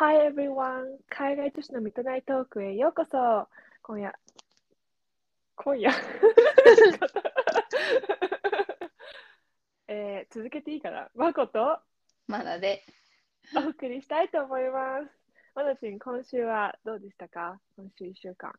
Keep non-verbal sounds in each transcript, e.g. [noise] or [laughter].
Hi everyone! 海外都市のミッドナイトトークへようこそ今夜、今夜？[laughs] えー、続けていいかな？まこと？まだで、お送りしたいと思います。まなちん、今週はどうでしたか？今週1週間。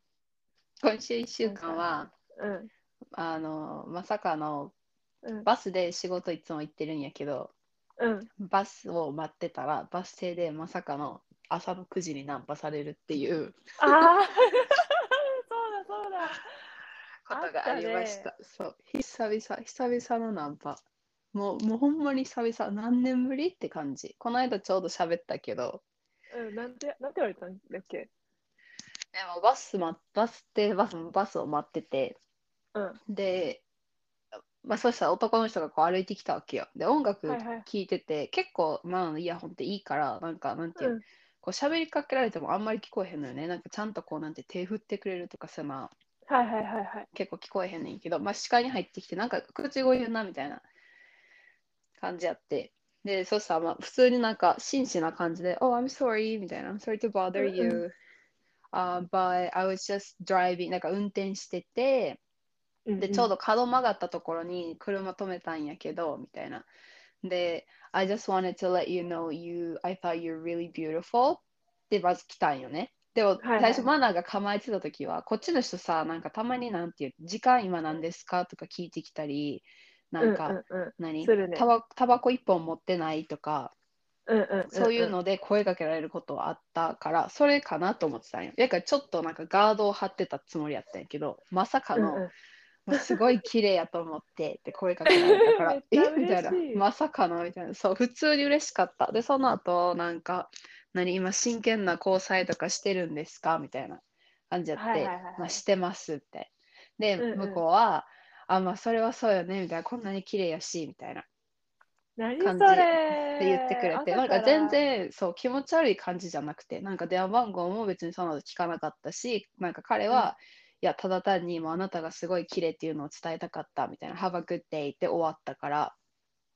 今週1週間は、うん。あの、まさかのうん。バスで仕事いつも行ってるんやけど、うん。バスを待ってたら、バス停でまさかの朝の9時にナンパされるっていうああ [laughs] そうだそうだ。ことがありました。そう、久々、久々のナンパ。もう、もうほんまに久々、何年ぶりって感じ。この間ちょうど喋ったけど、うん、なんて、なんて言われたんだっけ？でもバス,、ま、バス停バスバスを待ってて、うん。で、まあ、そしたら男の人がこう歩いてきたわけよ。で、音楽はいはい聴いてて、結構、まあ、イヤホンっていいから、なんか、なんていうの、うんこう喋りかけられてもあんまり聞こえへんのよね。なんかちゃんとこう、なんて手振ってくれるとかさ、まあ、はいはいはいはい。結構聞こえへんねんけど、まあ、視界に入ってきて、なんか口声言うなみたいな感じやって。で、そしたら、まあ、普通になんか真摯な感じで、Oh, I'm sorry みたいな。Sorry to bother うん you.、Uh, but I was just driving なんか運転してて、で、ちょうど。ど角曲がったところに車止めたんやけど、みたいな。で、I just wanted to let you know you, I thought you're really beautiful. ってまず来たんよね。でも、最初マナーが構えてた時は、こっちの人さ、なんかたまになんていう、時間今なんですかとか聞いてきたり、なんか、うんうんうん。何？ね。タバタバコ一本持ってないとか、うんうんうんうん。そういうので声かけられることはあったから、それかなと思ってたんよ。だからちょっとなんかガードを張ってたつもりやったんやけど、まさかの、もうすごい綺麗やと思ってって声かけられたから、[laughs] え？みたいな。まさかの？みたいな、そう、普通に嬉しかった。で、その後、なんか、何、今真剣な交際とかしてるんですか？みたいな感じやって、はいはいはいはい。まあ、してますって。で、うんうん。向こうは、あ、まあ、それはそうよね、みたいな、こんなに綺麗やし、みたいな。感じれ。って言ってくれて、なんか全然そう気持ち悪い感じじゃなくて、なんか電話番号も別にその後聞かなかったし、なんか彼は、いや、ただ単にもうあなたがすごい綺麗っていうのを伝えたかったみたいな、Have a good day って終わったから、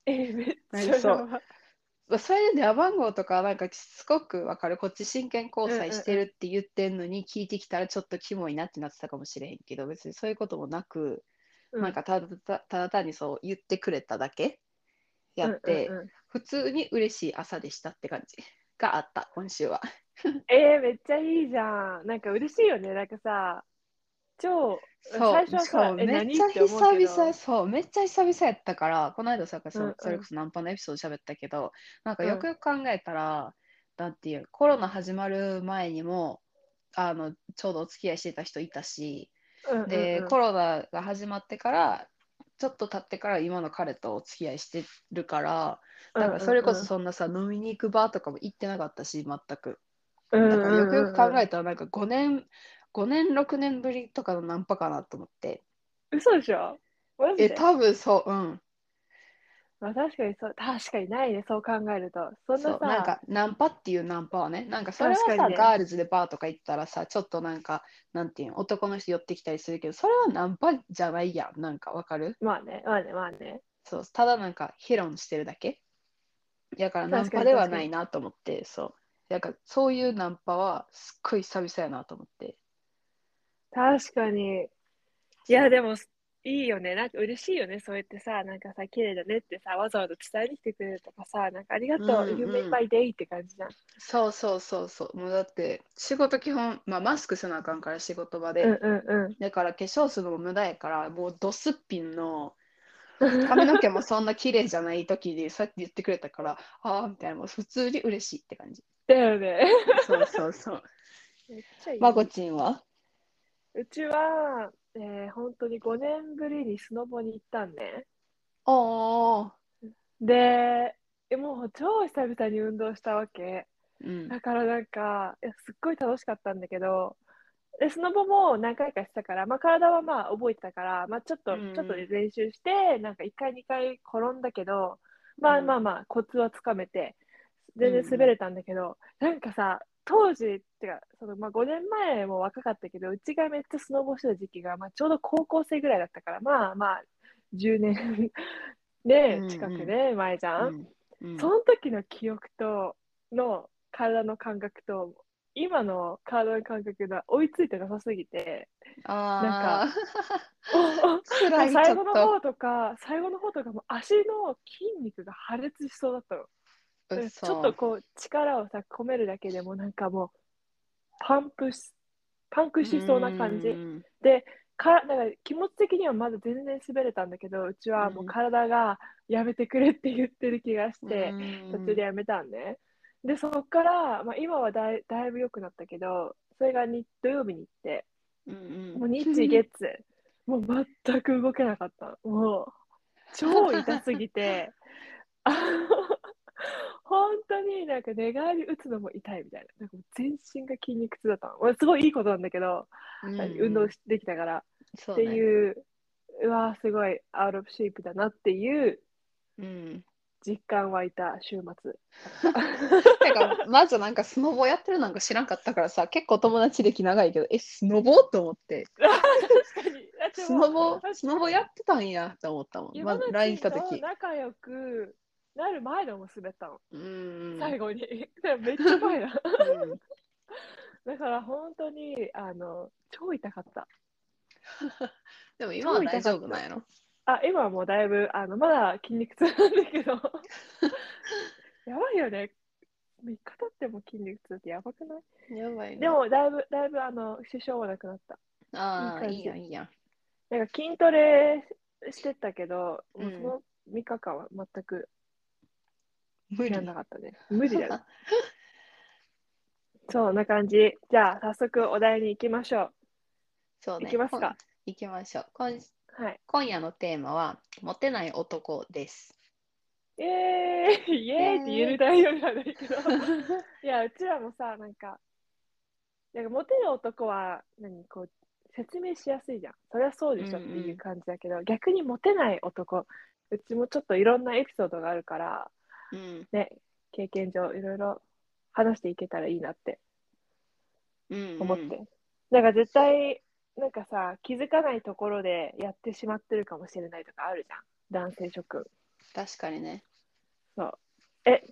えめっち何そう。それで電話番号とかなんかすごくわかる、こっち真剣交際してるって言ってんのに聞いてきたらちょっとキモいなってなってたかもしれへんけど、別にそういうこともなく、うん。なんかただたただ単にそう言ってくれただけやって、うんうんうん。普通に嬉しい朝でしたって感じがあった、今週は。えー、めっちゃいいじゃん。なんか嬉しいよね。なんかさ、超、最初はさ、そう。え、めっちゃ久々、そう、めっちゃ久々やったから、この間さ、そうんうん。それこそナンパのエピソード喋ったけど、なんかうん。よくよく考えたら、なんていう、コロナ始まる前にも、あの、ちょうどお付き合いしてた人いたし、うんうんうん。で、コロナが始まってから、ちょっと経ってから今の彼とお付き合いしてるから、だからそれこそそんなさ、飲みに行くバーとかも行ってなかったし、全く。だからよくよく考えたら、なんか5年、5年、6年ぶりとかのナンパかなと思って。嘘でしょ？マジえ、で多分そう、うん。まあ、確かにそう、確かにないね、そう考えると。そんなさ、そう。なんかナンパっていうナンパはね、なんかそれはさ、確かにね。ガールズでバーとか行ったらさ、ちょっとなんか、なんていうの、男の人寄ってきたりするけど、それはナンパじゃないやん、なんかわかる？まあね、まあね、まあね。そう、ただなんか、ヒロンしてるだけ。だからナンパではないなと思って、そう。だからそういうナンパはすっごい久々やなと思って。確かに。いや、でも、いいよね。なんか嬉しいよね。そうやってさ、なんかさ、綺麗だねってさ、わざわざ伝えに来てくれるとかさ、なんかありがとう、うんうん You made my day って感じじゃん。そうそうそうそう。もうだって、仕事基本、まあマスクせなあかんから仕事場で。うんうんだから化粧するのも無駄やから、もうドスッピンのうん。髪の毛もそんな綺麗じゃない時にそうやって言ってくれたから、ああ、みたいな、もう普通に嬉しいって感じ。だよね。そうそうそう。まこちんは？うちは、えー、本当に5年ぶりにスノボに行ったんね。おー。で、えもう超久々に運動したわけ。うん。だからなんか、すっごい楽しかったんだけど、で、スノボも何回かしたから、まあ体はまあ覚えてたから、まあちょっと、うんうんちょっとで練習して、なんか1回2回転んだけど、まあうんまあまあコツはつかめて、全然滑れたんだけど、なんかさ、当時ってかその、まあ、5年前も若かったけどうちがめっちゃスノボしてた時期が、まあ、ちょうど高校生ぐらいだったからまあまあ10年 [laughs] ねうんうん。近くね前じゃん、うんうん。その時の記憶との体の感覚と今の体の感覚が追いついてなさすぎてあおお辛いちょっと。最後の方とか最後の方とかもう足の筋肉が破裂しそうだったの。でちょっとこう力をさ込めるだけでもなんかもうパンプしパンクしそうな感じ。うん。でかだから気持ち的にはまだ全然滑れたんだけどうちはもう体がやめてくれって言ってる気がして、途中でやめたんね。でそこから、まあ、今はだいだいぶ良くなったけどそれがに土曜日に行ってもう日月もう全く動けなかった。もう超痛すぎて [laughs] 本当になんか寝返り打つのも痛いみたいな。なんかもう全身が筋肉痛だったの。まあすごいいいことなんだけど、うん。運動しできたから、ってそうね。いううわすごいアウトオブシェイプだなっていううん実感湧いた週末。なんかまずなんかスノボやってるなんか知らんかったからさ結構友達歴長いけどえスノボと思って。スノボスノボやってたんやって思ったもん、ま山あ、LINE 口来た時。と仲良くなる前でも滑ったの、うん最後に。[laughs] めっちゃ前だ。うん。だから本当にあの超痛かった。[laughs] でも今は大丈夫なんやろ？あ今はもうだいぶあのまだ筋肉痛なんだけど。[laughs] やばいよね。3日経っても筋肉痛ってやばくない？やばいねでもだいぶだいぶあの支障はなくなった。ああいいやんいいやん。なんか筋トレしてたけど、うんもうその3日間は全く無理なかったね。無理だよ。そんな感じ。じゃあ、早速お題に行きましょそうね行きますか？今行きましょう今う。はい。今夜のテーマはモテない男ですイエーイイエーイって言える内容なんだけど。いや、うちらもさ、なんか、なんかモテる男は、何、こう、説明しやすいじゃん。そりゃそうでしょっていう感じだけど、逆にモテない男、うちもちょっといろんなエピソードがあるから、うんね、経験上いろいろ話していけたらいいなってうん思って。なんか絶対、なんかさ、気づかないところでやってしまってるかもしれないとかあるじゃん。男性諸君。確かにねそう。え、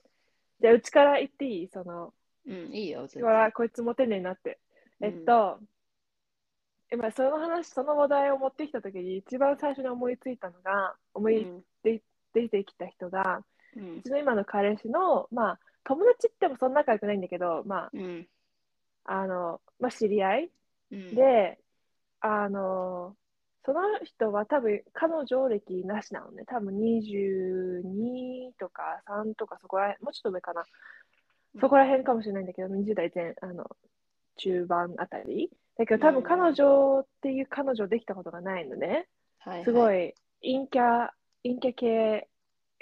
じゃあうちから言っていい？その、うんいいよ全ほら、こいつモテねえなって。えっと、今その話、その話題を持ってきたときに一番最初に思いついたのが、思いうん出てきた人が、うんうちの今の彼氏の、まあ、友達ってもそんな仲良くないんだけど、まうんあ、あの、まあ、知り合いうんで、あの、その人は多分彼女歴なしなのね。多分22とか3とかそこらへん、もうちょっと上かな。そこら辺かもしれないんだけど、20代前、あの、中盤あたり。だけど多分彼女っていう彼女できたことがないのね。はいすごい、い陰キャ、陰キャ系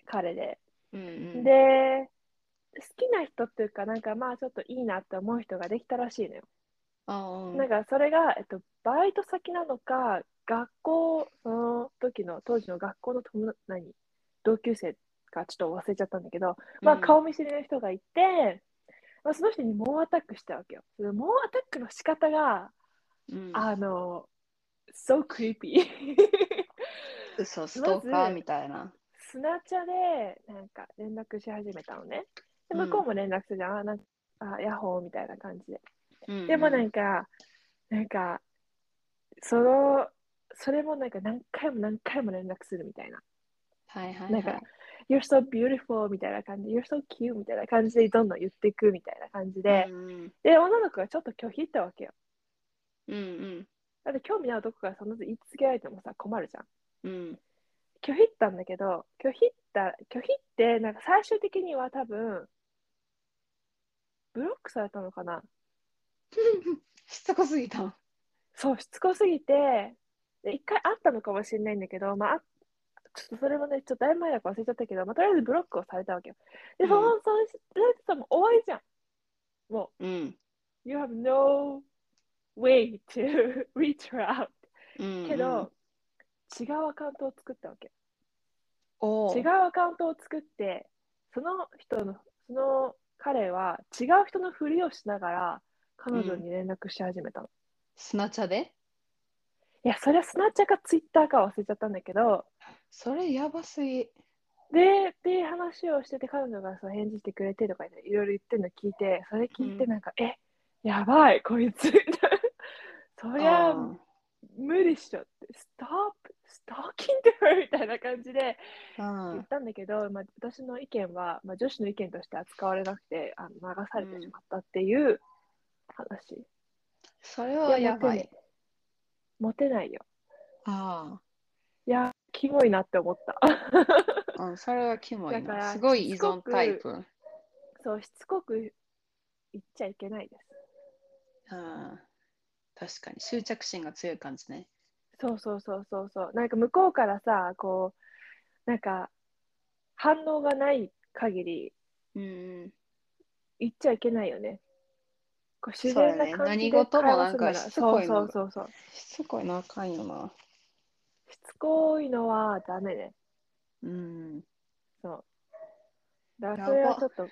彼で。うんうん、で、好きな人っていうか、なんかまあちょっといいなって思う人ができたらしいのよ。あうんなんかそれが、えっと、バイト先なのか、学校、その時の、当時の学校の友達、何同級生かちょっと忘れちゃったんだけど、まあうん顔見知りの人がいて、まあ、その人に猛アタックしたわけよ。その猛アタックの仕方が、うん、あの、so creepy 嘘ストーカーみたいな。スナチャでなんか連絡し始めたのね。でうん向こうも連絡するじゃん。あなんかあヤッホーみたいな感じで。うんでもなんか、なんか、その、それもなんか何回も何回も連絡するみたいな。はいはいはいなんか。You're so beautiful みたいな感じ、You're so cute みたいな感じでどんどん言っていくみたいな感じで、うんで、女の子がちょっと拒否ったわけよ。うんうんだって興味ない男がそんなこと言い続けられてもさ、困るじゃん。うん拒否ったんだけど、拒否った、拒否って、なんか最終的には多分、ブロックされたのかな [laughs] しつこすぎた。そう、しつこすぎて、で一回会ったのかもしれないんだけど、まあ、あちょっとそれもね、ちょっとだいぶ前だから忘れちゃったけど、まあ、とりあえずブロックをされたわけよ。で、その、その、その人も終わりじゃん。もうんう、You have no way to [laughs] reach her out. うんけど、違うアカウントを作ったわけ。お違うアカウントを作って、その人の、その彼は違う人のふりをしながら、彼女に連絡し始めたの。スナチャで？いや、それはスナッチャーかツイッターか忘れちゃったんだけど、それやばすぎ。で、って話をしてて、彼女がそう返事してくれてとかいろいろ言ってるの聞いて、それ聞いてなんか、え、やばい、こいつ。そりゃ、無理っしょって、ストップ、ストーキングみたいな感じで言ったんだけど、まあ、私の意見は、まあ、女子の意見として扱われなくてあの流されてしまったっていう話。それはやばい。モテないよ。ああ。いや、キモいなって思った。うん、それはキモいな。すごい依存タイプ。そう、しつこく言っちゃいけないです。ああ。確かに執着心が強い感じね。そうそうそうそうそう。なんか向こうからさ、こう、なんか反応がない限り、うん、言っちゃいけないよね。こう自然な感じで会話するなら、そうそうそうそう。しつこいのあかんよな。しつこいのはダメね。うん。そう。だからそれはちょっとも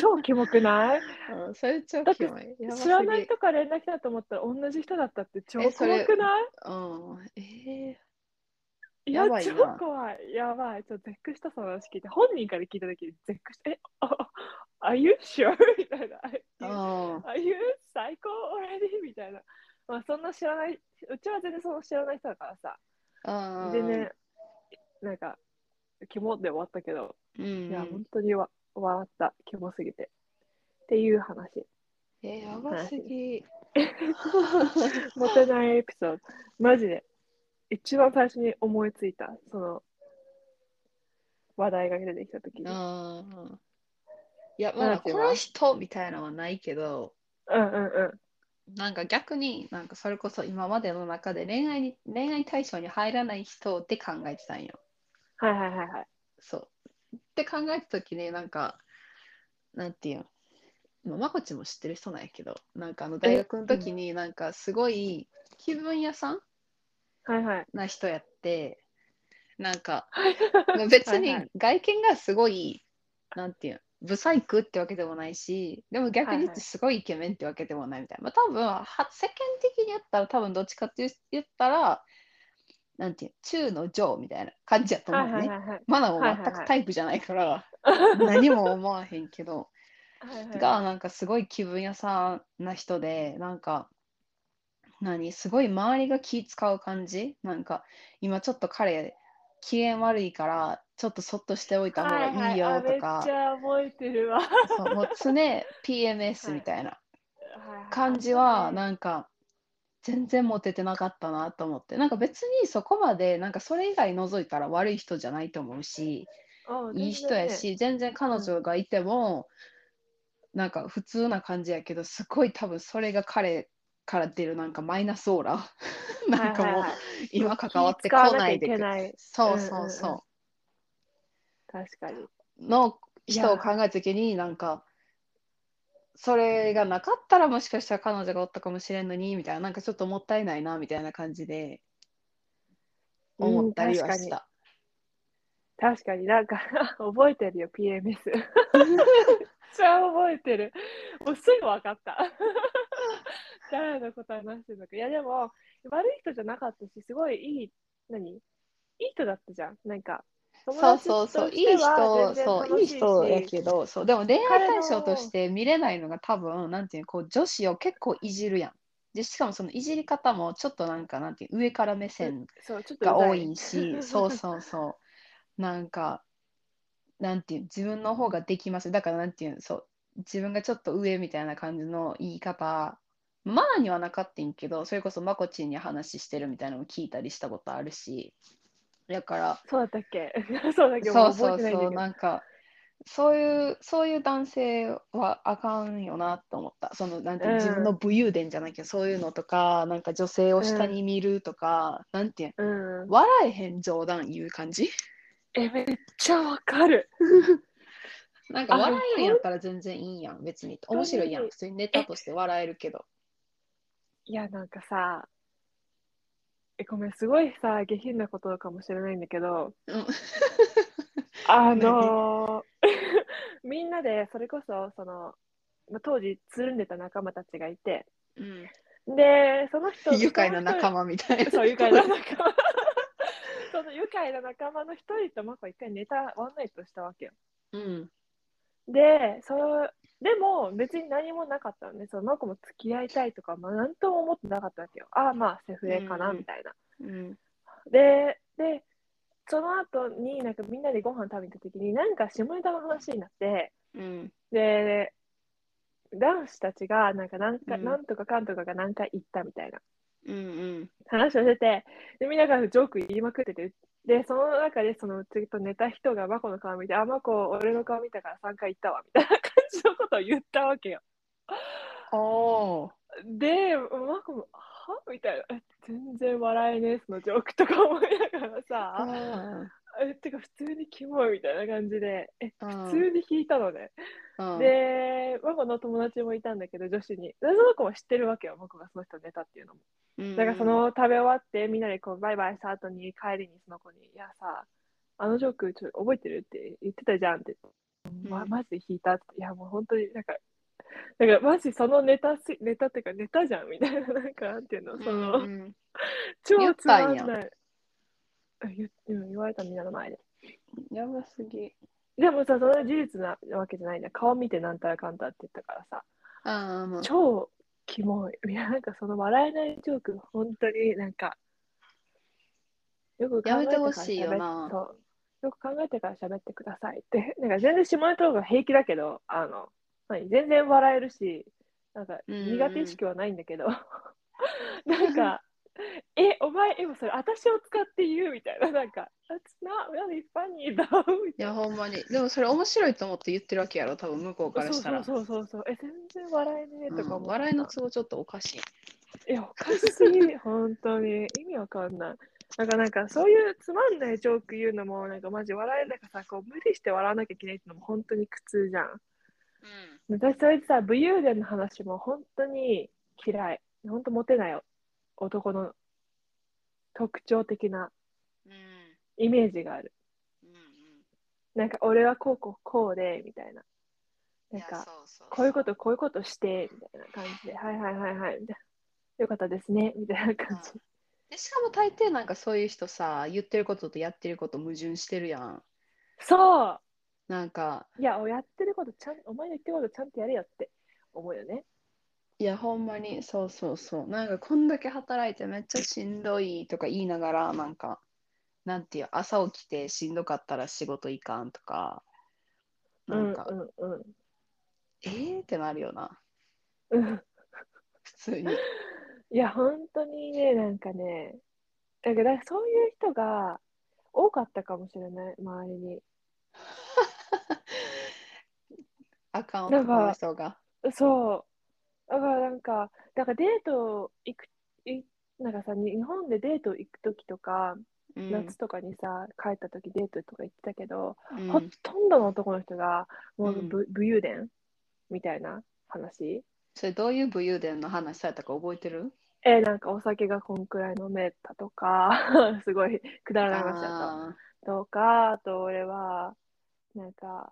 超キモくない？[laughs] うん、それ超キモい。知らない人から連絡来たと思ったら同じ人だったって超怖くない？うん。えー、いや、超怖い。やばい。ちょっと絶句したその話聞いて、本人から聞いたときに絶句して、え、あ、Are you sure? みたいな。Are you psycho already? みたいな。まあ、そんな知らない、うちは全然その知らない人だからさ。全然、なんか、キモで終わったけど、うん、いや、本当にわ笑った、キモすぎて。っていう話。えー、やばすぎ。[laughs] モテないエピソード。マジで。一番最初に思いついた、その、話題が出てきたときに。あいや、まだこの人みたいなのはないけど、うんうんうん。なんか逆に、なんかそれこそ今までの中で恋愛に恋愛対象に入らない人って考えてたんよ。はいはいはいはい。そう。って考えた時になんかなんていうの？まこちも知ってる人なんやけどなんかあの大学の時になんかすごい気分屋さん？はいはい。な人やってなんか別に外見がすごいなんていうの？ブサイクってわけでもないしでも逆に言ってすごいイケメンってわけでもないみたいな、まあ多分は世間的に言ったら多分どっちかって言ったらなんていう中の上みたいな感じやと思うね。はいはいはい、マナも全くタイプじゃないから、何も思わへんけど、はいはい、がなんかすごい気分屋さんな人で、なんか、何すごい周りが気使う感じ？なんか今ちょっと彼機嫌悪いからちょっとそっとしておいた方がいい。よとか、はいはい、めっちゃ覚えてるわ。そうもう常 PMS みたいな感じはなんか全然モテてなかったなと思って。なんか別にそこまでなんかそれ以外除いたら悪い人じゃないと思うしいい人やし全然彼女がいても、うん、なんか普通な感じやけどすごい多分それが彼から出るなんかマイナスオーラ。[laughs] なんかもう、今関わってこないでくそうそうそう、うんうん、確かに。の人を考えた時になんかそれがなかったらもしかしたら彼女がおったかもしれんのにみたいななんかちょっともったいないなみたいな感じで思ったりはした。うん、確かに。なんか [laughs] 覚えてるよ PMS [laughs] めっちゃ覚えてる。もうすぐ分かった。誰のこと話してるのか。いやでも悪い人じゃなかったしすごいいい何？いい人だったじゃん。なんかそうそうそう、いい人、そう、いい人やけど、そう、でも恋愛対象として見れないのが多分、なんていうこう、女子を結構いじるやん。で、しかもそのいじり方もちょっとなんか、なんていう、上から目線が多いし、[laughs] そうそうそう、なんか、なんていう、自分の方ができます。だから、なんていう、そう、自分がちょっと上みたいな感じの言い方、マナにはなかったんけど、それこそまこちんに話してるみたいなのを聞いたりしたことあるし、だから。そうだったっけ？[laughs] そうだっけ？そうそうそう。なんかそういうそういう男性はあかんよなと思った。そのなんていう、うん、自分の武勇伝じゃなきゃそういうのとかなんか女性を下に見るとか、うん、なんていう、うん、笑えへん冗談言う感じ？えめっちゃわかる。[laughs] なんか笑えるんやったら全然いいやん別に。面白いやん。普通にネタとして笑えるけど。いやなんかさえ、ごめん、すごいさ、下品なことかもしれないんだけど、うん、あの [laughs] みんなで、それこそ、その、まあ、当時、つるんでた仲間たちがいて、うん、で、その人、愉快な仲間みたいな。そう、愉快な仲間。そ [laughs] その愉快な仲間の一人とマコ一回ネタワンナイトしたわけよ。うん。で、そのでも別に何もなかったのね。そのマコも付き合いたいとか、まあ、何とも思ってなかったわけよ。ああ、まあセフレかな、うんみたいな。うん。で、で、その後になんかみんなでご飯食べた時に、なんか下ネタの話になって、うん。で、男子たちがなんかなんか、うんなんとかかんとかが何回言ったみたいなうん。うん。話をしてて、でみんながジョーク言いまくってて、で、その中でその次と寝た人がマコの顔見て、あ、マコ、俺の顔見たから3回言ったわ、みたいな感じのことを言ったわけよ。おー。で、マコも、はみたいな。え全然笑えねえ、そのジョークとか思いながらさ、あえ、てか普通にキモいみたいな感じで、え、ー普通に聞いたのね。うん。で、マコの友達もいたんだけど、女子に。でその子も知ってるわけよ、マコがその人寝たっていうのも。うん、だからその食べ終わってみんなでこうバイバイした後に帰りにその子に「いやさあのジョークちょ覚えてる?」って言ってたじゃんって、ま、うん。マジで引いたっていやもう本当になんかなんかマジそのネタしネタっていうかネタじゃんみたいななんかなんていうのその、うんうん。超つまんない。あ言うん言われたみんなの前で。やばすぎ。でもさそれ事実なわけじゃないん。だ顔見てなんたらかんたらって言ったからさ。ああ、もう。超キモい。いや、なんかその笑えないジョーク、本当になんか、よく考えやめてほしいよなよく考えてから喋ってくださいって。[laughs] なんか全然下ネタが平気だけど、あの、何全然笑えるし、なんかうん苦手意識はないんだけど、[laughs] なんか、え、お前、今それ私を使って言うみたいな、なんか、That's not really funny though みいや。ほんまに。でもそれ面白いと思って言ってるわけやろ、多分向こうからしたら。そうそうそう。え、全然笑えねえとかうん笑いのツボちょっとおかしい。いや、おかしすぎ、[laughs] 本当に。意味わかんない。なんか、なんか、そういうつまんないジョーク言うのも、なんか、マジ笑えなんかさ、こう、無理して笑わなきゃいけないってのも本当に苦痛じゃん。私、それでさ、武勇伝の話も本当に嫌い。本当モテない男の特徴的なうん。うん。イメージがある。うん。なんか、俺はこうこうこうで、みたいな。うん。なんかこういうこと、こういうことして、みたいな感じで、はいはいはいはい、みたいな。よかったですね、みたいな感じ。でしかも大抵なんかそういう人さ、言ってることとやってること矛盾してるやん。そうなんか、いや、やってることちゃん、お前の言ってることちゃんとやれよって思うよね。いや、ほんまに、そうそうそう。なんか、こんだけ働いてめっちゃしんどいとか言いながら、なんか、なんていう、朝起きてしんどかったら仕事行かんとか、なんか、うんうんうん。えーってなるよな、うん普通に。いや、本当にね、なんかね、だからそういう人が多かったかもしれない、周りに。[laughs] あかん男の人が。そう。だからなんか、だからデート行く、いなんかさ、日本でデート行くときとか、うん夏とかにさ、帰ったときデートとか行ってたけど、うんほとんどの男の人が、もううんぶ武勇伝みたいな話。それどういう武勇伝の話されたか覚えてる？えーなんかお酒がこんくらい飲めたとか、[laughs] すごいくだらない話だあと。とか、あと俺は、なんか、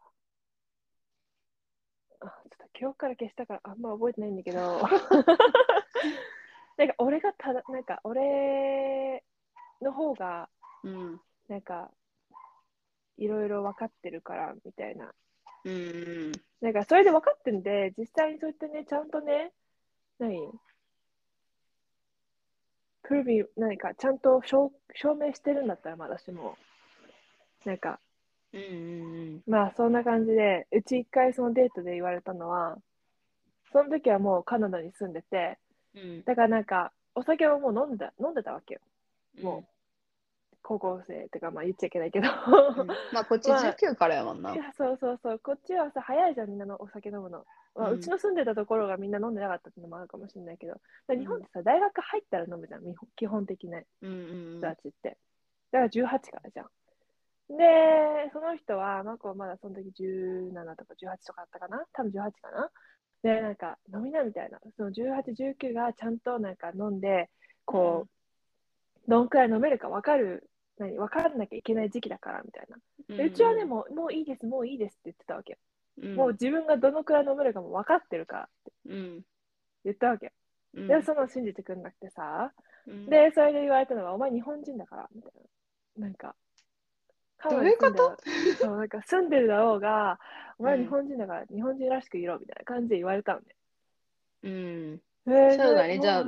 あちょっと記憶から消したからあんま覚えてないんだけど、[laughs] なんか俺がただ、なんか俺の方が、ーうんなんか、いろいろ分かってるからみたいな。うんうん。なんかそれで分かってんで、実際にそうやってね、ちゃんとね、何？プルビー、何かちゃんと証証明してるんだったら、まあ私も、なんか、うんうんまあそんな感じで、うち一回そのデートで言われたのは、その時はもうカナダに住んでて、うん。だからなんか、お酒はもう飲んだ飲んでたわけよ。う。ん。もう、高校生ってか、まあ言っちゃいけないけど。うんまあこっちまあ19からやもんな。いやそうそうそう、こっちはさ、早いじゃん、みんなのお酒飲むの。まあううんちの住んでたところがみんな飲んでなかったっていうのもあるかもしれないけど、日本ってさ、大学入ったら飲むじゃん、み基本的なうんうん人たちって。だから18からじゃん。で、その人は、マコはまだその時17とか18とかあったかな？多分18かな？で、なんか飲みなみたいな。その18、19がちゃんとなんか飲んで、こう、どんくらい飲めるか分かる、何分からなきゃいけない時期だからみたいな。でうちはね、もうもういいです、もういいですって言ってたわけもう自分がどのくらい飲めるかも分かってるからってうん。言ったわけで、その信じてくんなくてさ、うん。で、それで言われたのが、お前日本人だから、みたいな。なんか、どういうこと？そう、なんか住んでるだろうが、お前うん。日本人だから日本人らしくいろみたいな感じで言われたのね。うん。えーそうだね。じゃあ、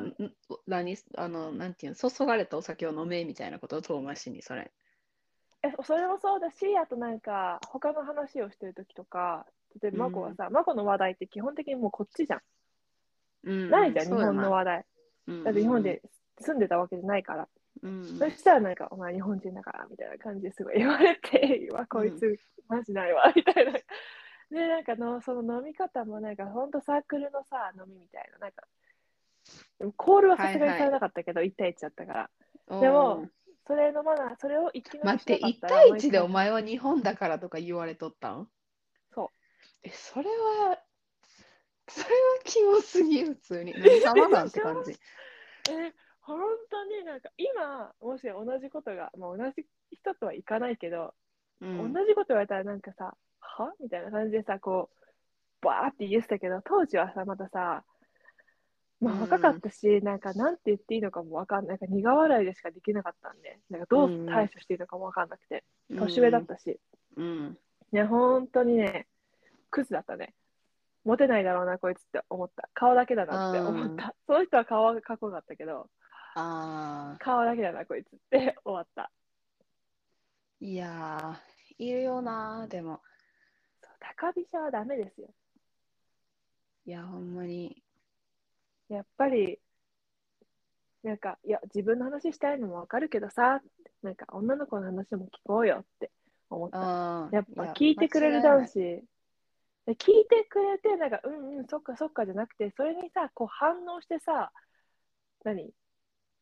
何あの、なんていうの、注がれたお酒を飲めみたいなことを遠回しに、それ。えそれもそうだし、あとなんか、他の話をしてるときとか、例えば、マコはさ、マコの話題って基本的にもうこっちじゃん。うんないじゃん、日本の話題。うんだって日本で住んでたわけじゃないから。うんそしたらなんか、お前日本人だからみたいな感じですごい言われて、[laughs] うわ、こいつマジないわ、[laughs] みたいな。で、なんかの、その飲み方もなんか、ほんとサークルのさ、飲みみたいな、なんか、でもコールはさすがにされなかったけど、1対1だったから。でもうんそれ飲まない、それを一気飲み待って、1しなかったら対1でお前は日本だからとか言われとったん？そう。え、それは、それはキモすぎ、普通に。何様なんて感じ？回 [laughs] え、本当になんか、今、もし同じことが、まあ、同じ人とはいかないけど、うん同じこと言われたらなんかさ、は？みたいな感じでさ、こう、バーって言ってたけど、当時はさ、またさ、まあうん若かったし、なんかなんて言っていいのかもわかんない。なんか苦笑いでしかできなかったんで、なんかどう対処していいのかもわかんなくて、年上だったし、うん。ね、本当にね、クズだったね。モテないだろうな、こいつって思った。顔だけだなって思った。その人は顔がかっこよかったけど、ああ、顔だけだな、こいつって終わった。いやー、いるよな、でも。そう高飛車はダメですよ。いや、ほんまに。やっぱり、なんか、いや、自分の話したいのもわかるけどさ、なんか、女の子の話も聞こうよって思った。やっぱ聞いてくれる男子、で聞いてくれて、なんか、うんうん、そっかそっかじゃなくて、それにさ、こう反応してさ、何？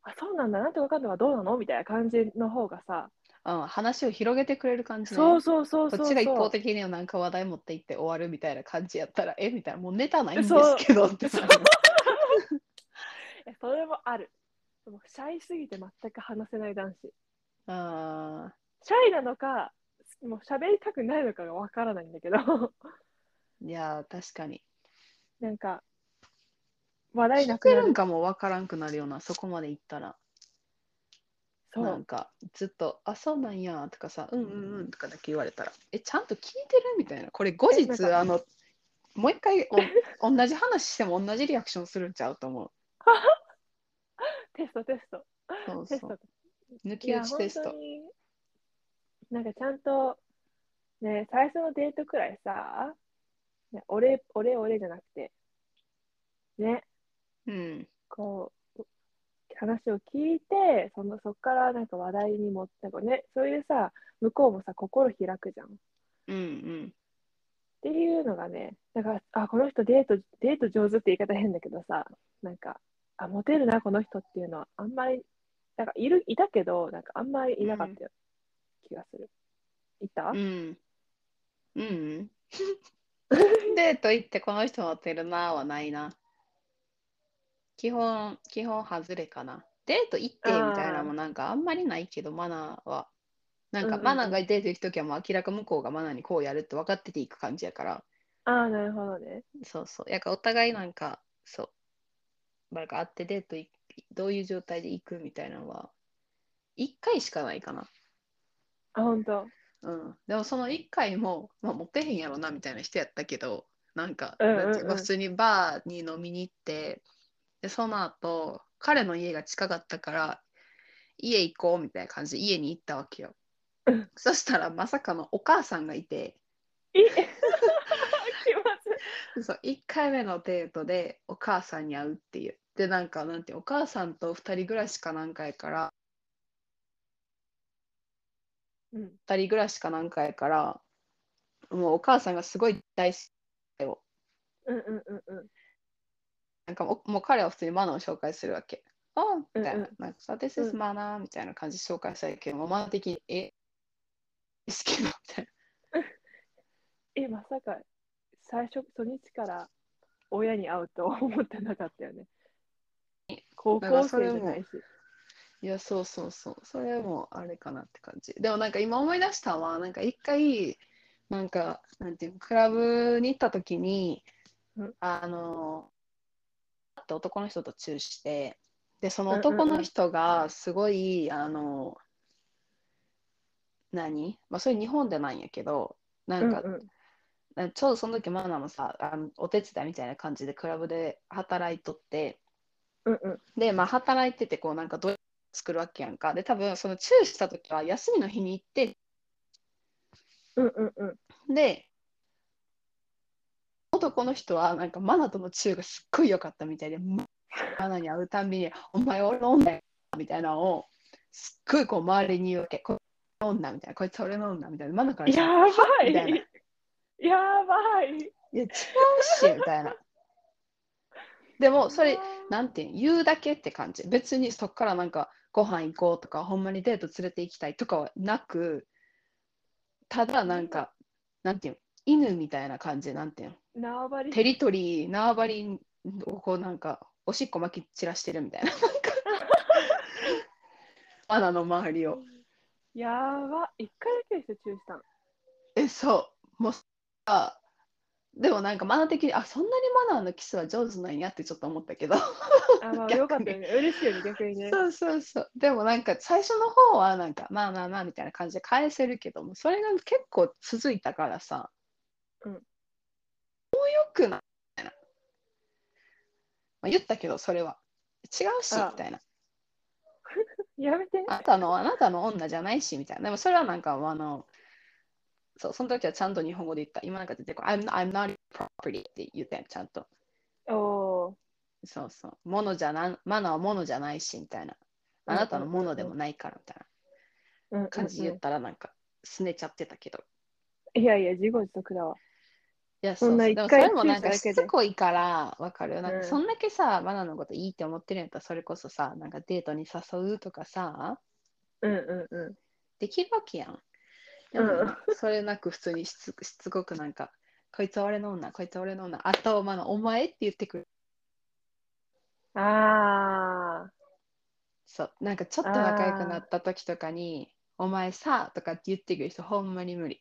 あ、そうなんだ、なんとかかんとかどうなの？みたいな感じの方がさ、うん、話を広げてくれる感じね。そうそうそうそう。こっちが一方的になんか話題持っていって終わるみたいな感じやったら、え？みたいな、もうネタないんですけどってそうなる。え [laughs] [laughs] それもある。でもシャイすぎて全く話せない男子。あシャイなのか、もう喋りたくないのかがわからないんだけど、ーいやー、確かに。なんか、話題なくなる。るんかもわからんくなるような、そこまでいったら。そう。なんか、ずっと、あ、そうなんやとかさ、うんうんうんとかだけ言われたら、え、ちゃんと聞いてるみたいな。これ後日、あの、もう一回 [laughs] お同じ話しても同じリアクションするんちゃうと思う。[laughs] テストテスト。そうそう。。抜き打ちテスト。なんかちゃんと、ね、最初のデートくらいさ、ね、俺、俺、俺じゃなくて、ね、うん。こう、話を聞いて、そのそっからなんか話題に持ってこうね、それでさ、向こうもさ、心開くじゃん。っうんうん。ていうのがね、だから、あ、この人デート、デート上手って言い方変だけどさ、なんか、あ、モテるな、この人っていうのは、あんまり、なんかいる、いたけど、なんかあんまりいなかったよ、気がする。いた、うん。うん。[laughs] デート行ってこの人モテるなはないな。基本、基本外れかな。デート行ってみたいなのもなんかあんまりないけど、マナーは。なんかマナーがデート行くときはもう明らか向こうがマナーにこうやるって分かってていく感じやから。ああ、なるほどね。そうそう。やからお互いなんか、そう。なんか会ってデートいどういう状態で行くみたいなのは、1回しかないかな。あ、本当。うん、でもその1回も、まあ、モテへんやろなみたいな人やったけどなんか、普通にバーに飲みに行ってでその後彼の家が近かったから家行こうみたいな感じで家に行ったわけようん [laughs] そしたらまさかのお母さんがいてえ [laughs] 気まずい。そう1回目のデートでお母さんに会うっていうでなんかなんてお母さんと2人暮らしかなんかやからうん。2人暮らしかなんかやからもうお母さんがすごい大好きようんうんうんうん。なんかもうもう彼は普通にマナーを紹介するわけ。あみたいな。うんうんなんか、So this is マナーみたいな感じで紹介されるけど、マナー的に、え、ですけど、みたい [laughs] え、まさか、最初、初日から親に会うとは思ってなかったよね。高校生じゃないし。な。いや、そうそうそう。それもあれかなって感じ。でもなんか今思い出したのは、なんか一回、なんか、なんていうのクラブに行った時に、うんあの、会って男の人とチューして、で、そのうんうんうん男の人がすごい、あの、何？まあそれ日本でないんやけどなんか、うんうん。なちょうどその時マナもさあのお手伝いみたいな感じでクラブで働いとってうんうん。でまあ働いててこうなんかどう作るわけやんか。で多分そのチューした時は休みの日に行ってうんうんうん。で男の人はなんかマナとのチューがすっごい良かったみたいでマナに会うたんびに「お前俺の女や」みたいなのをすっごいこう周りに言うわけ「こ女」みたいな「こいつ俺の女」みたいなマナからやばい。みたいな。やばい。いや違うしみたいな。でもそれなんていうん言うだけって感じ。別にそっからなんかご飯行こうとかほんまにデート連れて行きたいとかはなくただなんかなんていうん犬みたいな感じ。なんていうん縄張り。テリトリー縄張りをこうなんかおしっこ巻き散らしてるみたいな。穴 [laughs] の周りをやば。一回だけでしょチューしたの。えそう。もうさでもなんかマナー的にあそんなにマナーのキスは上手なんやってちょっと思ったけど。あまあよかったよね。嬉しいよね逆にね。そうそうそう。でもなんか最初の方はなんかまあまあまあみたいな感じで返せるけども、それが結構続いたからさ、うん。もうよくないみたいな。まあ、言ったけどそれは。違うしあ。みたいな。[laughs] やめてあなたのあなたの女じゃないしみたいな。でもそれはなんかあの、そう、その時はちゃんと日本語で言った。今なんか出てこない I'm, I'm not property って言ったよ、ちゃんと。おおそうそう。ものじゃな、マナーはものじゃないしみたいな。あなたのものでもないからみたいな。感じで言ったらなんかすねちゃってたけど。いやいや自業自得だわいや、そんな一回それもなんかしつこいからわかる？なんうんかそんだけさ、マナのこといいって思ってるんやったらそれこそさ、なんかデートに誘うとかさ、うんうんうんできるわけやん。でも、それなく普通にしつしつこくなんか、こいつは俺の女、こいつは俺の女、あとマナお前って言ってくる。ああそう、なんかちょっと仲良くなった時とかに、お前さとかって言ってくる人ほんまに無理。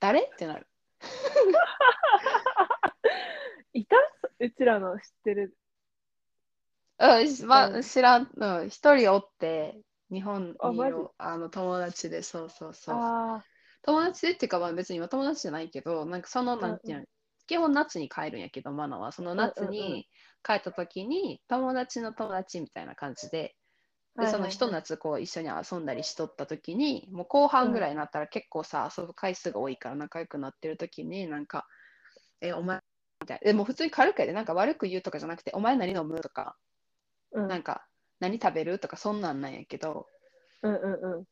誰？ってなる。[laughs] いた？うちらの知ってる？うん、しまうん。知らん、うん、一人おって、日本あマジにいるあの友達で、そうそうそう。あ友達でっていうか、まあ、別に今友達じゃないけど、なんかその、んなんていうの、基本夏に帰るんやけど、マナは、その夏うんうんうん。に帰った時に、友達の友達みたいな感じで、で、その一夏こう一緒に遊んだりしとった時に、もう後半ぐらいになったら結構さ、遊ぶ回数が多いから仲良くなってる時に、なんか、え、お前、みたいな。でも普通に軽くやで、なんか悪く言うとかじゃなくて、お前何飲む？とか、うんなんか、何食べる？とかそんなんなんやけど、うんうんうん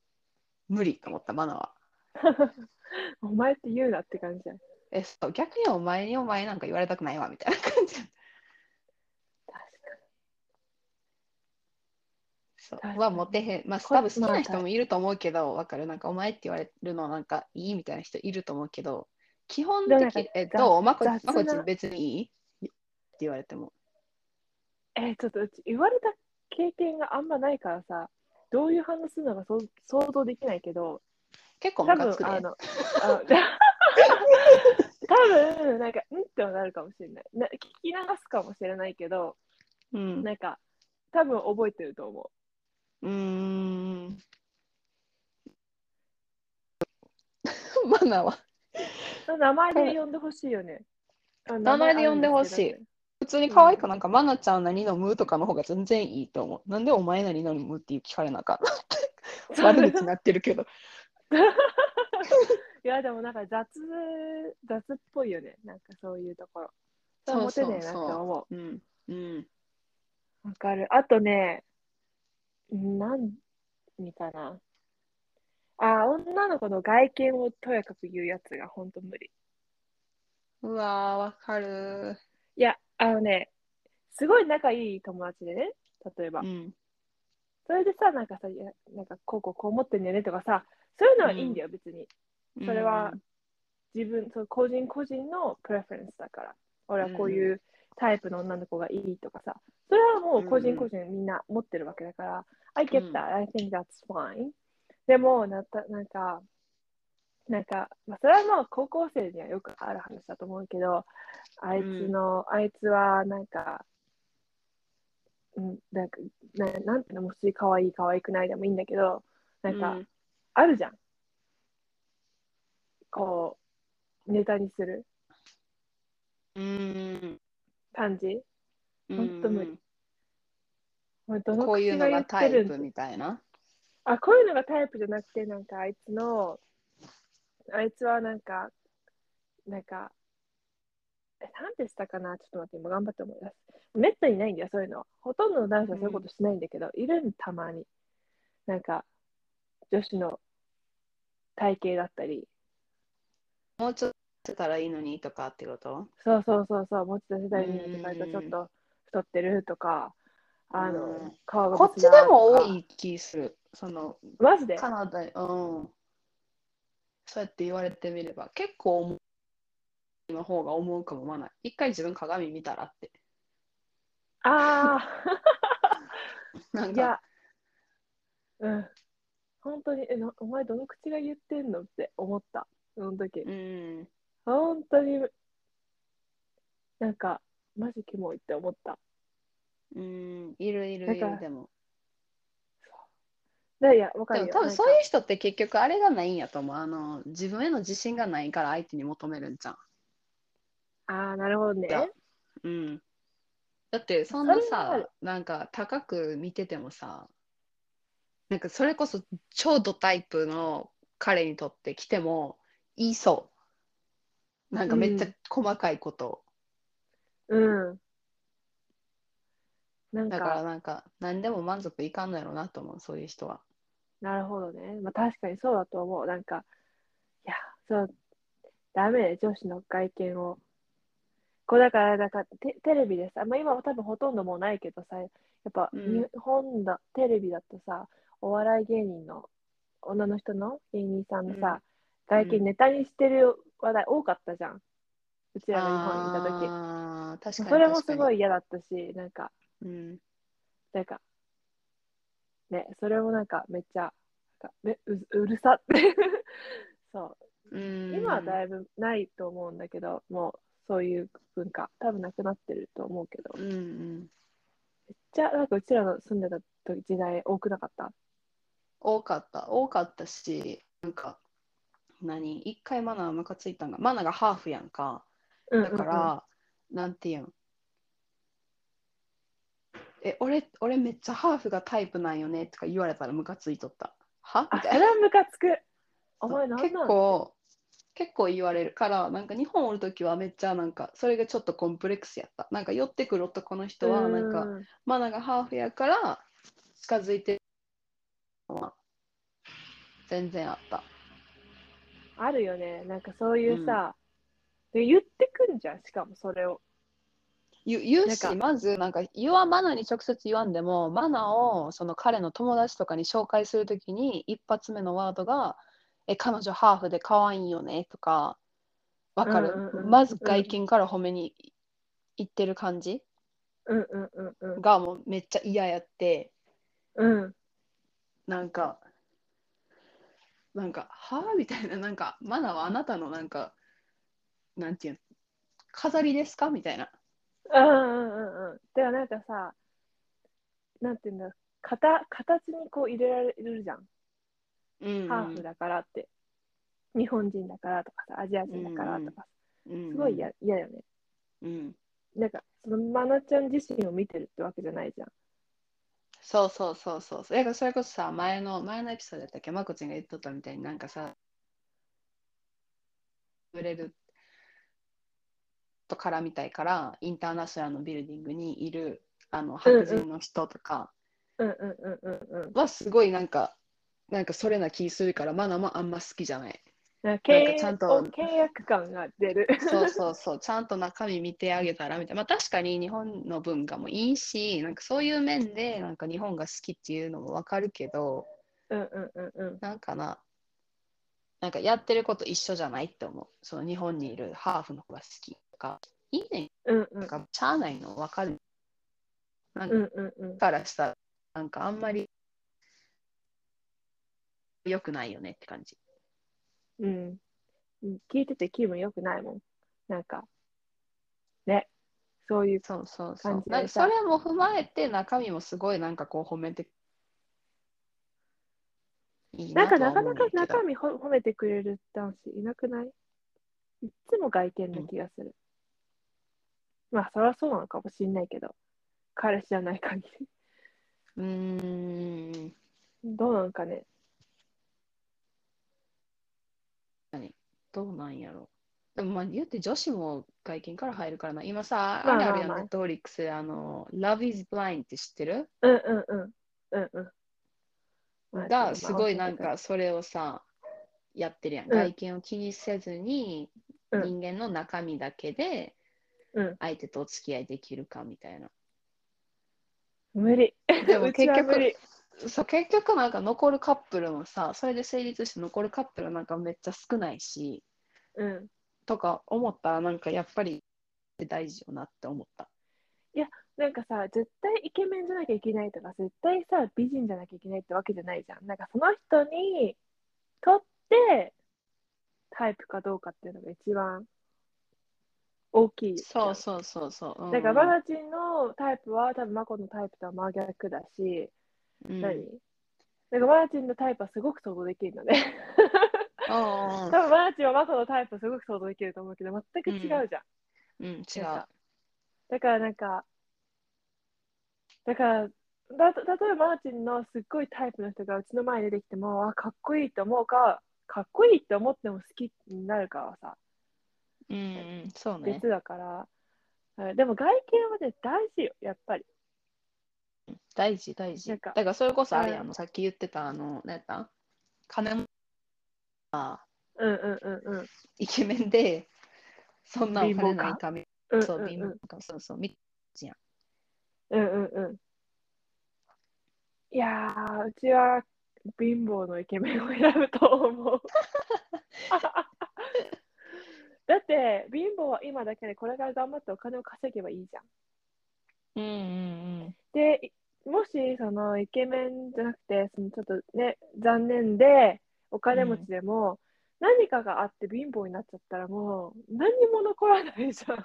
無理と思った、マナは。[laughs] お前って言うなって感じだえ、そう、逆にお前にお前なんか言われたくないわ、みたいな感じ。そうはモテへん。まあ、こ多分好きまあな人もいると思うけど、わかる。なんか、お前って言われるのなんかいいみたいな人いると思うけど、基本的、え、雑どう？まこまこちん別にいい？って言われても。えーちょっとうち言われた経験があんまないからさどういう反応するのかそう想像できないけど結構多ムカつくで。分あのあの多分なんかうんってはなるかもしれないな聞き流すかもしれないけどうん。なんか多分覚えてると思うーん。[laughs] マナは。う名前で呼んでほしいよねあ名前で呼んでほしい普通に可愛くなんか、マナちゃん何飲むとかの方が全然いいと思う。なんでお前何飲むっていう聞かれなかった。[laughs] 悪口になってるけど。[laughs] いやでもなんか雑雑っぽいよねなんかそういうところそうモテねえなって思ううん。うん。わかる。あとね、何かな。あ、女の子の外見をとやかく言うやつが本当無理。うわー、わかる。いや、あのね、すごい仲いい友達でね、例えば。うん。それでさ、なんかさ、いやなんかこうこうこう思ってんだよねとかさ、そういうのはいいんだよ、別に。それは自分、そう個人個人のプレフェレンスだから。俺はこういうタイプの女の子がいいとかさ、それはもう個人個人みんな持ってるわけだから、I get that, I think that's fine. でも、なったなんか、なんか、まあ、それはもう高校生にはよくある話だと思うけど、あいつの、あいつはなんか、うん、なんかななんていうの、もし可愛い可愛くないでもいいんだけど、なんか、うん。あるじゃん。こう、ネタにする。うん。感じ。ほんと無理うんもうどのこういうのがタイプみたいな？あ、こういうのがタイプじゃなくて、なんかあいつの、あいつはなんか、なんか、え、なんでしたかな？ちょっと待って、今頑張って思い出す。めったにないんだよ、そういうのは。ほとんどの男子はそういうことしないんだけど、いるんたまに。なんか、女子の体型だったり、もうちょっとしてたらいいのにとかってこと？そうそうそうそう、持ち出せたりにとか、うんちょっと太ってるとか、あのうん、顔がこっちでも多い気する。そのマジで？カナダ、うん。そうやって言われてみれば、結構の方が思うかもまない。一回自分鏡見たらって。ああ、[laughs] なんか、いや、うん。本当に、え、なお前どの口が言ってんのって思った、その時。うん。本当に、なんか、マジキモいって思った。うん、いるいるいる、でも。でいや、わかでるよ。多分そういう人って結局あれがないんやと思う。あの、自分への自信がないから相手に求めるんじゃん。ああ、なるほどね。だうん。だってそんなさる、なんか高く見ててもさ、なんかそれこそ超ドタイプの彼にとって来ても言いそう。なんかめっちゃうん細かいこと。うん。なんだからか、なんか何でも満足いかんのやろうなと思う、そういう人は。なるほどね。まあ確かにそうだと思う。なんか、いや、そう、ダメね、女子の外見を。こうだから、なんかテテレビでさ、まあ今は多分ほとんどもうないけどさ、やっぱうん日本だ、テレビだとさ、お笑い芸人の女の人の芸人さんのさ、外見ネタにしてる話題多かったじゃん。うちらが日本にいた時。あー確かにそれもすごい。い嫌だったし、なんか、うんなんか、ね、それもなんかめっちゃ、なんかめううるさって。[laughs] そう。うん今はだいぶないと思うんだけど、もうそういう文化、多分なくなってると思うけど、めっうんうんちゃなんかうちらの住んでた時時代多くなかった？多かった多かったしなんか何？一回マナームカついたんがマナーがハーフやんか。だから、なんていうん？え俺俺めっちゃハーフがタイプなんよね？とか言われたらムカついとった。は？あ、れはムカつく。お前なん結構結構言われるからなんか日本おる時はめっちゃなんかそれがちょっとコンプレックスやった。なんか寄ってくる男の人はなんかうんマナがハーフやから近づいてるのは全然あった。あるよね。なんかそういうさ、で言ってくんじゃん、しかもそれを。言う言うし、まずなんか言わマナに直接言わんでも、マナをその彼の友達とかに紹介するときに、一発目のワードが、え、彼女ハーフで可愛いよねとか、わかる、うんうんうんまず外見から褒めに言ってる感じ？うんうんうんうん。がもうめっちゃ嫌やって、うん。なんか、なんか、はあみたいな、なんか、マナはあなたのなんか、なんていうの、飾りですかみたいな。うんうんうんうん。でもなんかさ、なんていうんだ、形形にこう入れられるじゃん。うんハーフだからって。日本人だからとかさ、アジア人だからとか、うんすごい嫌嫌よね。うん。なんか、そのマナちゃん自身を見てるってわけじゃないじゃん。そうそうそうそう。だからそれこそさ、前の、前のエピソードだったっけ、まこちゃんが言っとったみたいになんかさ、売れると絡みたいから、インターナショナルのビルディングにいるあの白人の人とか。はすごいなんか、なんかそれな気するから、マナもあんま好きじゃない。なんかちゃんと約契約感が出る。そうそうそう、ちゃんと中身見てあげたらみたいな。まあ確かに日本の文化もいいし、なんかそういう面でなんか日本が好きっていうのもわかるけど、うんうんうんうん。なんかな、なんかやってること一緒じゃないって思う。その日本にいるハーフの方が好きとか、いいねうんうんなんかしゃあないのわかる。なんかうんうんうん。からしたら、なんかあんまり良くないよねって感じ。うん。うん聞いてて気分良くないもん。なんか、ね。そういう、そうそうそう。それも踏まえて中身もすごいなんかこう褒めていいなんかなかなか中身ほ褒めてくれる男子いなくない？いっつも外見な気がする。まあ、そりゃそうなのかもしんないけど、彼氏じゃない限り。うーん。どうなんかね。どうなんやろ。でもまあ言って女子も外見から入るからな。今さ、まああれあるやん、ネットフリックスであの、Love is Blind って知ってる？うんうんうん。うんうん。まあがすごいなん。かそれをさ、やってるやん。うん外見を気にせずに、うん人間の中身だけでうん相手とお付き合いできるかみたいな。無理。でも結局、[laughs] は無理。そう結局なんか残るカップルもさ、それで成立して残るカップルなんかめっちゃ少ないし、うん。とか思ったらなんかやっぱり大事よなって思った。なんかさ、絶対イケメンじゃなきゃいけないとか、絶対さ、美人じゃなきゃいけないってわけじゃないじゃん。なんかその人にとってタイプかどうかっていうのが一番大きい。そうそうそうそう。うんだから、バナチンのタイプは多分マコのタイプとは真逆だし、うん、何？だからバナチンのタイプはすごく想像できるのね。多分バナチンはマコのタイプすごく想像できると思うけど、全く違うじゃん。うん、違う。なんかだからなんか、だから、だ例えばマーチンのすっごいタイプの人がうちの前に出てきても、あ、かっこいいと思うか、かっこいいって思っても好きになるかはさ、うんうん、そうね。別だから。はいでも外見はね、大事よ、やっぱり。大事、大事。だからそれこそあれやうんん、さっき言ってた、あの、何やった？金もあうんうんうんうん。イケメンで、そんなお金ないため、うんそう、うんうん貧乏か、そうそう、みうんうんうん。いやー、うちは貧乏のイケメンを選ぶと思う。[laughs] だって、貧乏は今だけでこれから頑張ってお金を稼げばいいじゃん。うんうんで、いもしそのイケメンじゃなくて、そのちょっとね、残念でお金持ちでも、何かがあって貧乏になっちゃったらもう何にも残らないじゃん。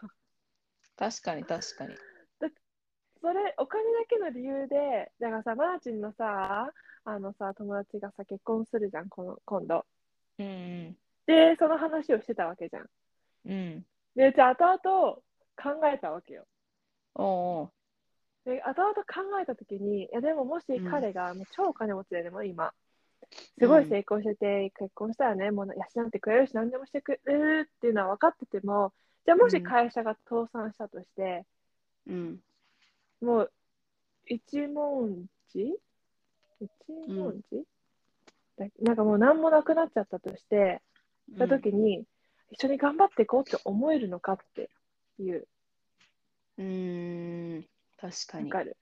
確かに、確かに。それ、お金だけの理由で、だからさ、マーチンのさ、あのさ、友達がさ、結婚するじゃん、この今度。うんうん。で、その話をしてたわけじゃん。うん。で、じゃあ、後々考えたわけよ。おうおうで、後々考えたときに、いや、でももしうん。彼がもう超お金持ちで、でも今、すごい成功してて、結婚したらね、もう養ってくれるし、何でもしてくれるっていうのは分かってても、じゃあもし会社が倒産したとして、うん。もう一文字？一文字、だなんかもう何もなくなっちゃったとして、したときに、一緒に頑張っていこうって思えるのかっていう、うん。うん。確かに。わかる。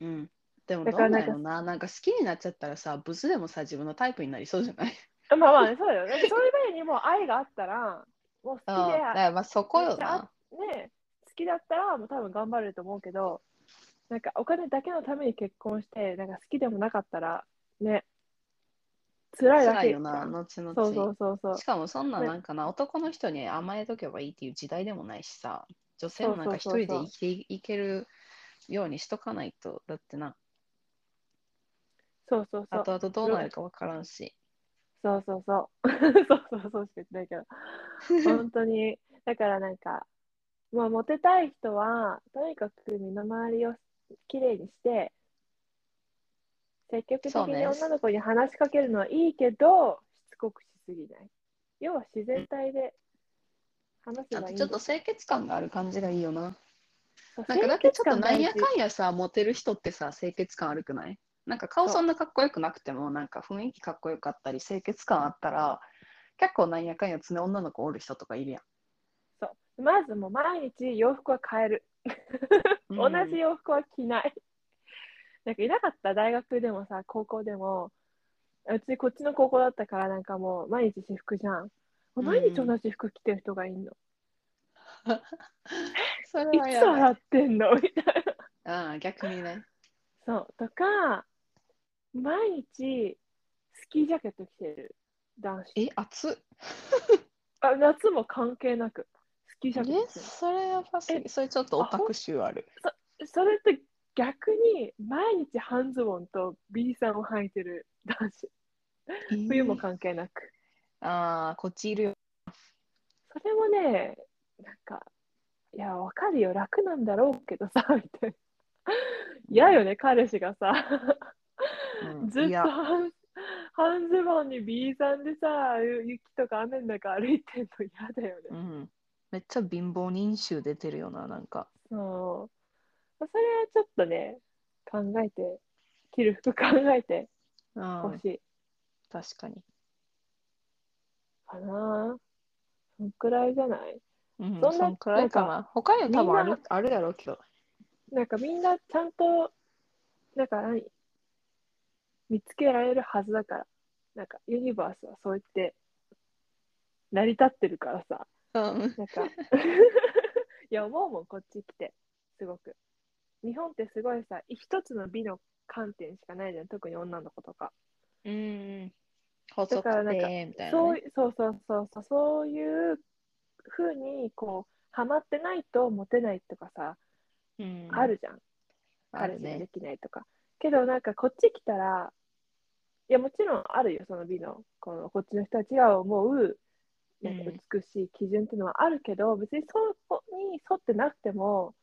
うん。でもどうなんやろな。なんか好きになっちゃったらさ、ブスでもさ、自分のタイプになりそうじゃない？[laughs] まあまあね、そうだよね。そういう場合にもう愛があったら、もう好きで、ああだからまあそこよな。ね、好きだったらもう多分頑張れると思うけど、なんかお金だけのために結婚して、なんか好きでもなかったら、ね、辛いだ辛けいよな、後々。そうそうそうそうし。かもそんなねなんかな、男の人に甘えとけばいいっていう時代でもないしさ、女性もなんか一そうそうそうそう人で生きていけるようにしとかないと、だってな、そうそうそう。後々どうなるかわからんし。そうそうそう。[laughs] そうそうそうしか言ってないけど。[laughs] 本当に。だからなんか、まあ、モテたい人は、とにかく身の回りをきれいにして、積極的に女の子に話しかけるのはいいけど、しつこくしすぎない。要は自然体で話せあばいいちょっと清潔感がある感じがいいよな。なんかだってちょっとなんやかんやさ、モテる人ってさ、清潔感悪くない？なんか顔そんなかっこよくなくても、なんか雰囲気かっこよかったり、清潔感あったら、結構なんやかんや常女の子おる人とかいるやん。そうまずもう毎日洋服は変える。同じ洋服は着ない。なんかいなかった？大学でもさ、高校でも、うちこっちの高校だったからなんかもう毎日私服じゃん。毎日同じ服着てる人がいんの。[laughs] それいつはい。洗ってんの？みたいな。ああ、逆にね。そう。とか、毎日スキージャケット着てる男子。え、熱っ。[laughs] あ夏も関係なくスキージャケッえ、ト着てるそれやばすぎ。それちょっとオタク臭ある。それって逆に毎日半ズボンと B さんを履いてる男子。冬も関係なく。ああ、こっちいるよ。それもね、なんか、いや、わかるよ、楽なんだろうけどさ、みたいな。嫌よね、彼氏がさ、うんずっと半半ズボンに B さんでさ、雪とか雨の中歩いてんの嫌だよね。うん。めっちゃ貧乏人臭出てるよな、なんか。そう。それはちょっとね、考えて、着る服考えてうんほしい確かに。かな。そんくらいじゃない？うん、そんなくらいかな？他にも多分あるあるやろうけど。なんかみんなちゃんと、なんか何？見つけられるはずだから。なんかユニバースはそう言って成り立ってるからさ。うん。なんか、[laughs] いや、思うもん、こっち来て。すごく。日本ってすごいさ、一つの美の観点しかないじゃん。特に女の子とか。うん。細くだからなんかて、みたいな、ね。そういそうそうそうそう、そういうふうに、こう、ハマってないとモテないとかさ、うん、あるじゃん。彼氏がでね。きないとか。けどなんかこっち来たら、いやもちろんあるよ、その美の、このこっちの人たちが思うなんかうん美しい基準っていうのはあるけど、別にそこに沿ってなくても、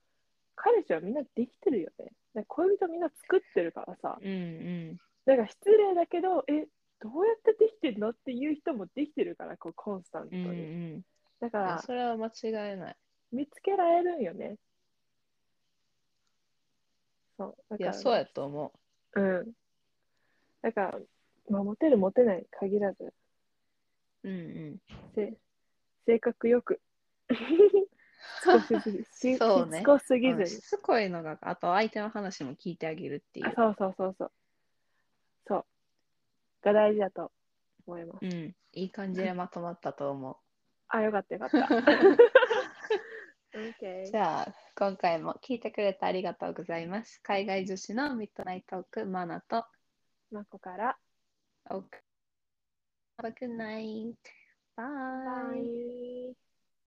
彼氏はみんなできてるよね。なんか恋人みんな作ってるからさ、うんうん。なんか失礼だけど、え、どうやってできてるの？っていう人もできてるから、こうコンスタントうんうに。ん。だからそれは間違いない。見つけられるんよね。そう。だいや、からそうやと思うん。だから、まあ、モテるモテない限らず、う。うんうん。せ性格よく、少しずつ、[laughs] しそうねしつこすぎずに。うんしつこいのが、あと相手の話も聞いてあげるっていう。あそうそうそうそう。そう。が大事だと思います。うん。いい感じでまとまったと思う。あ、よかったよかった。[laughs] OK じゃあ、今回も聞いてくれてありがとうございます。海外女子のミッドナイトーク、マナと、まこから、オーク。Have a good night. バ Bye. イ。